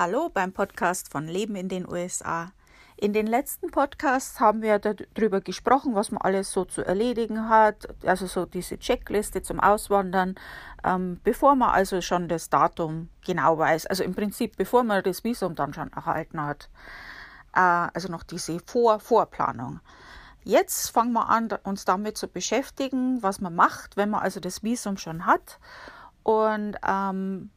Hallo beim Podcast von Leben in den USA. In den letzten Podcasts haben wir darüber gesprochen, was man alles so zu erledigen hat, also so diese Checkliste zum Auswandern, ähm, bevor man also schon das Datum genau weiß, also im Prinzip bevor man das Visum dann schon erhalten hat. Äh, also noch diese Vor Vorplanung. Jetzt fangen wir an, uns damit zu beschäftigen, was man macht, wenn man also das Visum schon hat und ähm,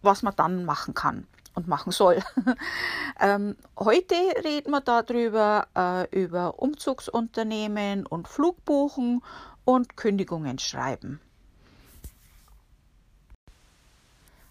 was man dann machen kann und machen soll. ähm, heute reden wir darüber, äh, über Umzugsunternehmen und Flugbuchen und Kündigungen schreiben.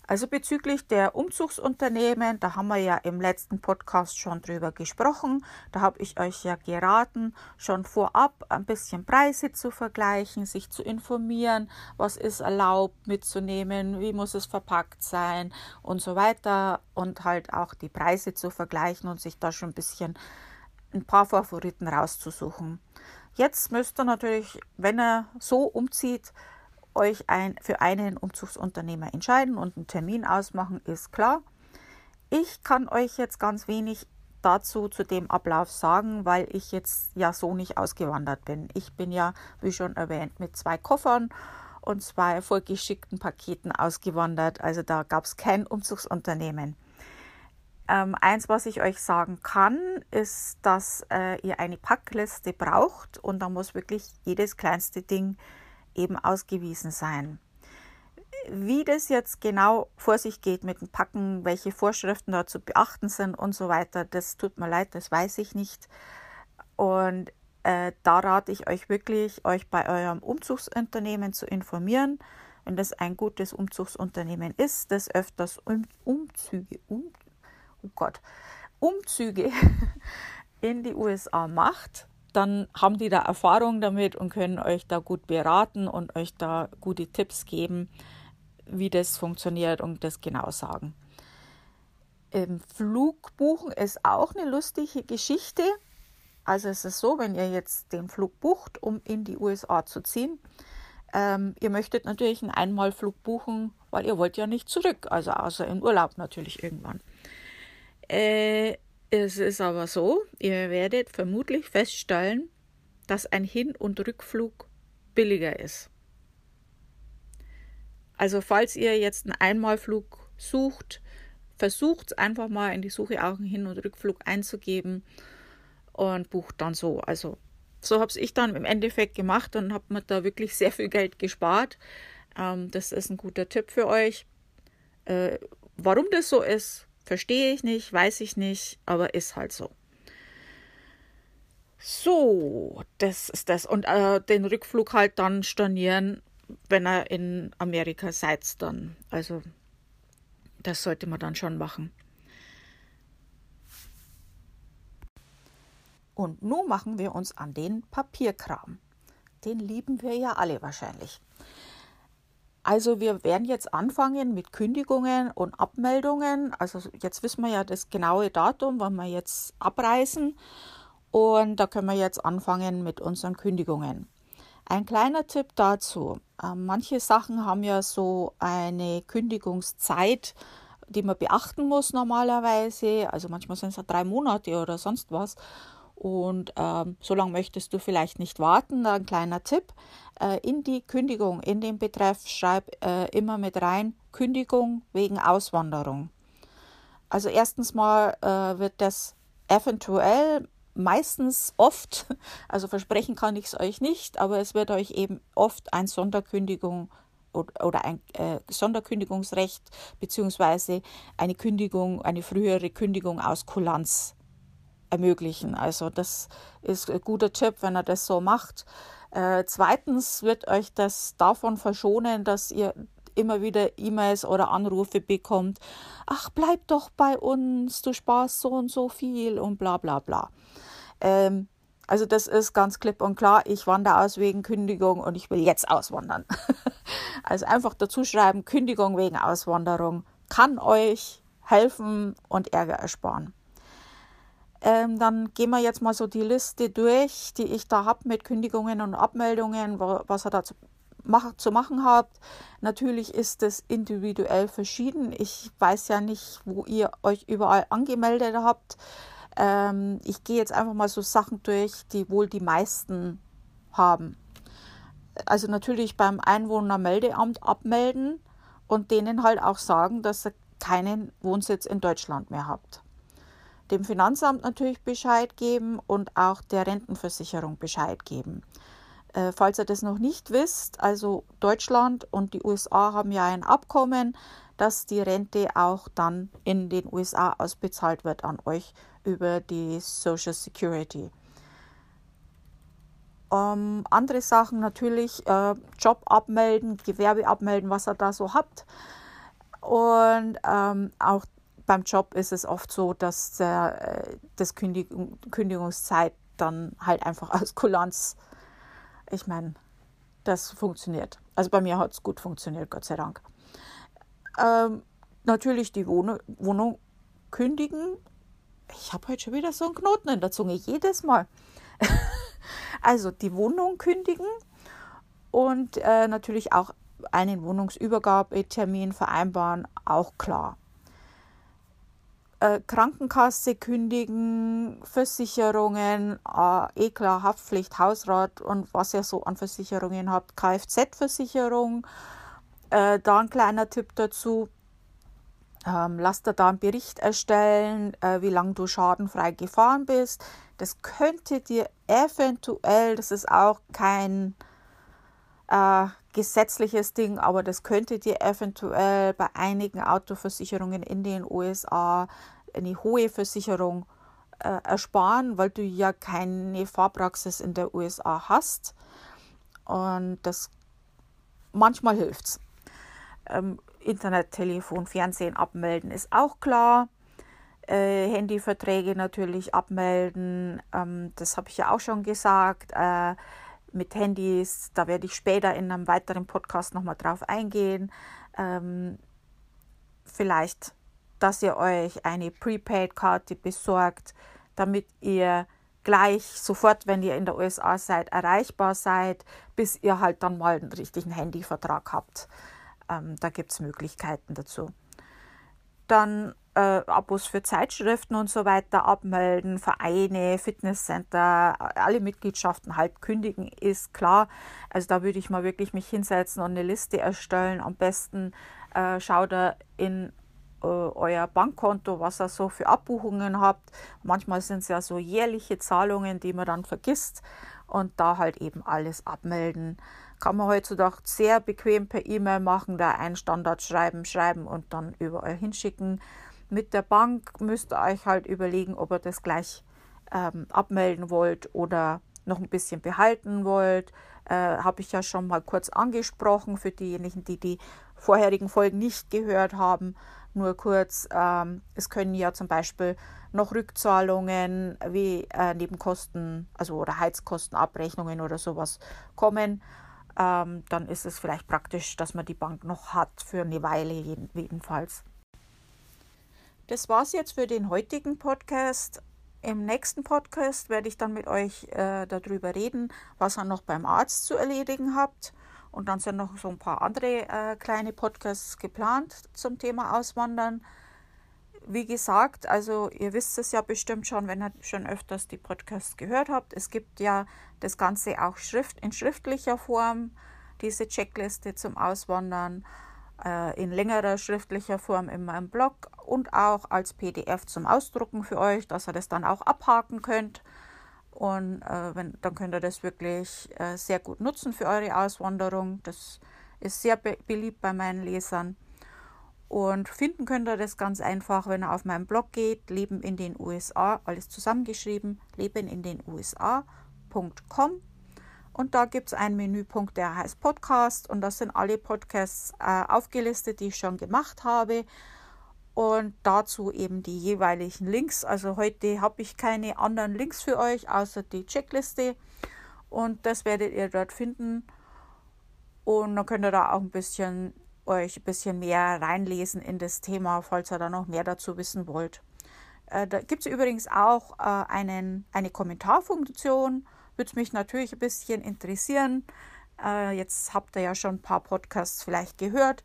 Also bezüglich der Umzugsunternehmen, da haben wir ja im letzten Podcast schon drüber gesprochen. Da habe ich euch ja geraten, schon vorab ein bisschen Preise zu vergleichen, sich zu informieren, was ist erlaubt mitzunehmen, wie muss es verpackt sein und so weiter und halt auch die Preise zu vergleichen und sich da schon ein bisschen ein paar Favoriten rauszusuchen. Jetzt müsst ihr natürlich, wenn er so umzieht, euch ein, für einen Umzugsunternehmer entscheiden und einen Termin ausmachen, ist klar. Ich kann euch jetzt ganz wenig dazu zu dem Ablauf sagen, weil ich jetzt ja so nicht ausgewandert bin. Ich bin ja, wie schon erwähnt, mit zwei Koffern und zwei vollgeschickten Paketen ausgewandert. Also da gab es kein Umzugsunternehmen. Ähm, eins, was ich euch sagen kann, ist, dass äh, ihr eine Packliste braucht und da muss wirklich jedes kleinste Ding eben ausgewiesen sein. Wie das jetzt genau vor sich geht mit dem Packen, welche Vorschriften da zu beachten sind und so weiter, das tut mir leid, das weiß ich nicht. Und äh, da rate ich euch wirklich, euch bei eurem Umzugsunternehmen zu informieren. Wenn das ein gutes Umzugsunternehmen ist, das öfters um, Umzüge, um, oh Gott, Umzüge in die USA macht, dann haben die da Erfahrung damit und können euch da gut beraten und euch da gute Tipps geben, wie das funktioniert und das genau sagen. Ähm, Flugbuchen ist auch eine lustige Geschichte. Also es ist so, wenn ihr jetzt den Flug bucht, um in die USA zu ziehen, ähm, ihr möchtet natürlich einen Einmalflug buchen, weil ihr wollt ja nicht zurück, also außer im Urlaub natürlich irgendwann. Äh, es ist aber so, ihr werdet vermutlich feststellen, dass ein Hin- und Rückflug billiger ist. Also falls ihr jetzt einen Einmalflug sucht, versucht einfach mal in die Suche auch einen Hin- und Rückflug einzugeben und bucht dann so. Also so habe ich dann im Endeffekt gemacht und habe mir da wirklich sehr viel Geld gespart. Ähm, das ist ein guter Tipp für euch. Äh, warum das so ist, Verstehe ich nicht, weiß ich nicht, aber ist halt so. So, das ist das. Und äh, den Rückflug halt dann stornieren, wenn er in Amerika seid dann. Also, das sollte man dann schon machen. Und nun machen wir uns an den Papierkram. Den lieben wir ja alle wahrscheinlich. Also wir werden jetzt anfangen mit Kündigungen und Abmeldungen. Also jetzt wissen wir ja das genaue Datum, wann wir jetzt abreisen. Und da können wir jetzt anfangen mit unseren Kündigungen. Ein kleiner Tipp dazu. Äh, manche Sachen haben ja so eine Kündigungszeit, die man beachten muss normalerweise. Also manchmal sind es ja drei Monate oder sonst was. Und ähm, so lange möchtest du vielleicht nicht warten. Ein kleiner Tipp. Äh, in die Kündigung, in den Betreff schreib äh, immer mit rein Kündigung wegen Auswanderung. Also erstens mal äh, wird das eventuell meistens oft, also versprechen kann ich es euch nicht, aber es wird euch eben oft ein Sonderkündigung oder ein äh, Sonderkündigungsrecht beziehungsweise eine Kündigung, eine frühere Kündigung aus Kulanz ermöglichen. Also das ist ein guter Tipp, wenn er das so macht. Äh, zweitens wird euch das davon verschonen, dass ihr immer wieder E-Mails oder Anrufe bekommt. Ach, bleib doch bei uns, du sparst so und so viel und bla bla bla. Ähm, also das ist ganz klipp und klar, ich wandere aus wegen Kündigung und ich will jetzt auswandern. also einfach dazu schreiben, Kündigung wegen Auswanderung kann euch helfen und Ärger ersparen. Ähm, dann gehen wir jetzt mal so die Liste durch, die ich da habe mit Kündigungen und Abmeldungen, was er dazu mach, zu machen habt. Natürlich ist es individuell verschieden. Ich weiß ja nicht, wo ihr euch überall angemeldet habt. Ähm, ich gehe jetzt einfach mal so Sachen durch, die wohl die meisten haben. Also natürlich beim Einwohnermeldeamt abmelden und denen halt auch sagen, dass ihr keinen Wohnsitz in Deutschland mehr habt. Dem Finanzamt natürlich Bescheid geben und auch der Rentenversicherung Bescheid geben. Äh, falls ihr das noch nicht wisst, also Deutschland und die USA haben ja ein Abkommen, dass die Rente auch dann in den USA ausbezahlt wird an euch über die Social Security. Ähm, andere Sachen natürlich, äh, Job abmelden, Gewerbe abmelden, was ihr da so habt. Und ähm, auch beim Job ist es oft so, dass der, äh, das Kündigung, Kündigungszeit dann halt einfach aus Kulanz, ich meine, das funktioniert. Also bei mir hat es gut funktioniert, Gott sei Dank. Ähm, natürlich die Wohn Wohnung kündigen. Ich habe heute schon wieder so einen Knoten in der Zunge, jedes Mal. also die Wohnung kündigen und äh, natürlich auch einen Wohnungsübergabetermin vereinbaren, auch klar. Äh, Krankenkasse kündigen, Versicherungen, äh, eh klar, Haftpflicht, Hausrat und was ihr so an Versicherungen habt, Kfz-Versicherung. Äh, da ein kleiner Tipp dazu. Ähm, lass dir da einen Bericht erstellen, äh, wie lange du schadenfrei gefahren bist. Das könnte dir eventuell, das ist auch kein äh, gesetzliches Ding, aber das könnte dir eventuell bei einigen Autoversicherungen in den USA eine hohe Versicherung äh, ersparen, weil du ja keine Fahrpraxis in der USA hast. Und das manchmal hilft's. Ähm, Internet, Telefon, Fernsehen abmelden ist auch klar. Äh, Handyverträge natürlich abmelden. Ähm, das habe ich ja auch schon gesagt. Äh, mit Handys, da werde ich später in einem weiteren Podcast nochmal drauf eingehen. Ähm, vielleicht, dass ihr euch eine Prepaid-Karte besorgt, damit ihr gleich sofort, wenn ihr in der USA seid, erreichbar seid, bis ihr halt dann mal einen richtigen Handyvertrag habt. Ähm, da gibt es Möglichkeiten dazu. Dann äh, Abos für Zeitschriften und so weiter abmelden, Vereine, Fitnesscenter, alle Mitgliedschaften halt kündigen, ist klar. Also da würde ich mal wirklich mich hinsetzen und eine Liste erstellen. Am besten äh, schaut ihr in euer Bankkonto, was ihr so für Abbuchungen habt. Manchmal sind es ja so jährliche Zahlungen, die man dann vergisst und da halt eben alles abmelden kann man heutzutage sehr bequem per E-Mail machen, da ein Standardschreiben schreiben und dann überall hinschicken. Mit der Bank müsst ihr euch halt überlegen, ob ihr das gleich ähm, abmelden wollt oder noch ein bisschen behalten wollt. Äh, Habe ich ja schon mal kurz angesprochen für diejenigen, die die vorherigen Folgen nicht gehört haben. Nur kurz, ähm, es können ja zum Beispiel noch Rückzahlungen wie äh, Nebenkosten, also oder Heizkostenabrechnungen oder sowas kommen ähm, dann ist es vielleicht praktisch, dass man die Bank noch hat für eine Weile jedenfalls. Das war's jetzt für den heutigen Podcast. Im nächsten Podcast werde ich dann mit euch äh, darüber reden, was ihr noch beim Arzt zu erledigen habt. Und dann sind noch so ein paar andere äh, kleine Podcasts geplant zum Thema Auswandern wie gesagt, also ihr wisst es ja bestimmt schon, wenn ihr schon öfters die Podcasts gehört habt. Es gibt ja das Ganze auch Schrift, in schriftlicher Form, diese Checkliste zum Auswandern, äh, in längerer schriftlicher Form in meinem Blog und auch als PDF zum Ausdrucken für euch, dass ihr das dann auch abhaken könnt. Und äh, wenn, dann könnt ihr das wirklich äh, sehr gut nutzen für eure Auswanderung. Das ist sehr be beliebt bei meinen Lesern. Und finden könnt ihr das ganz einfach, wenn ihr auf meinen Blog geht, Leben in den USA, alles zusammengeschrieben, leben in den USA.com. Und da gibt es einen Menüpunkt, der heißt Podcast. Und das sind alle Podcasts äh, aufgelistet, die ich schon gemacht habe. Und dazu eben die jeweiligen Links. Also heute habe ich keine anderen Links für euch, außer die Checkliste. Und das werdet ihr dort finden. Und dann könnt ihr da auch ein bisschen euch ein bisschen mehr reinlesen in das Thema, falls ihr da noch mehr dazu wissen wollt. Äh, da gibt es übrigens auch äh, einen, eine Kommentarfunktion. Würde mich natürlich ein bisschen interessieren. Äh, jetzt habt ihr ja schon ein paar Podcasts vielleicht gehört,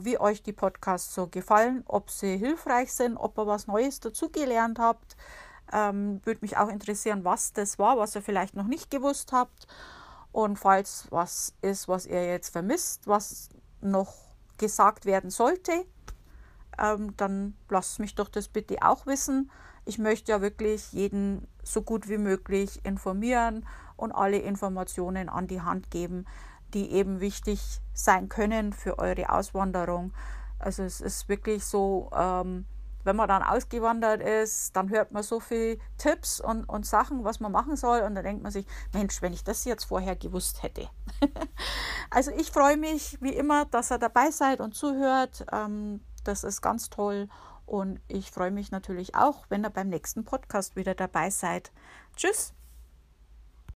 wie euch die Podcasts so gefallen, ob sie hilfreich sind, ob ihr was Neues dazugelernt habt. Ähm, Würde mich auch interessieren, was das war, was ihr vielleicht noch nicht gewusst habt. Und falls was ist, was ihr jetzt vermisst, was noch gesagt werden sollte, ähm, dann lasst mich doch das bitte auch wissen. Ich möchte ja wirklich jeden so gut wie möglich informieren und alle Informationen an die Hand geben, die eben wichtig sein können für eure Auswanderung. Also es ist wirklich so, ähm, wenn man dann ausgewandert ist, dann hört man so viele Tipps und, und Sachen, was man machen soll. Und dann denkt man sich, Mensch, wenn ich das jetzt vorher gewusst hätte. also ich freue mich wie immer, dass ihr dabei seid und zuhört. Ähm, das ist ganz toll. Und ich freue mich natürlich auch, wenn ihr beim nächsten Podcast wieder dabei seid. Tschüss.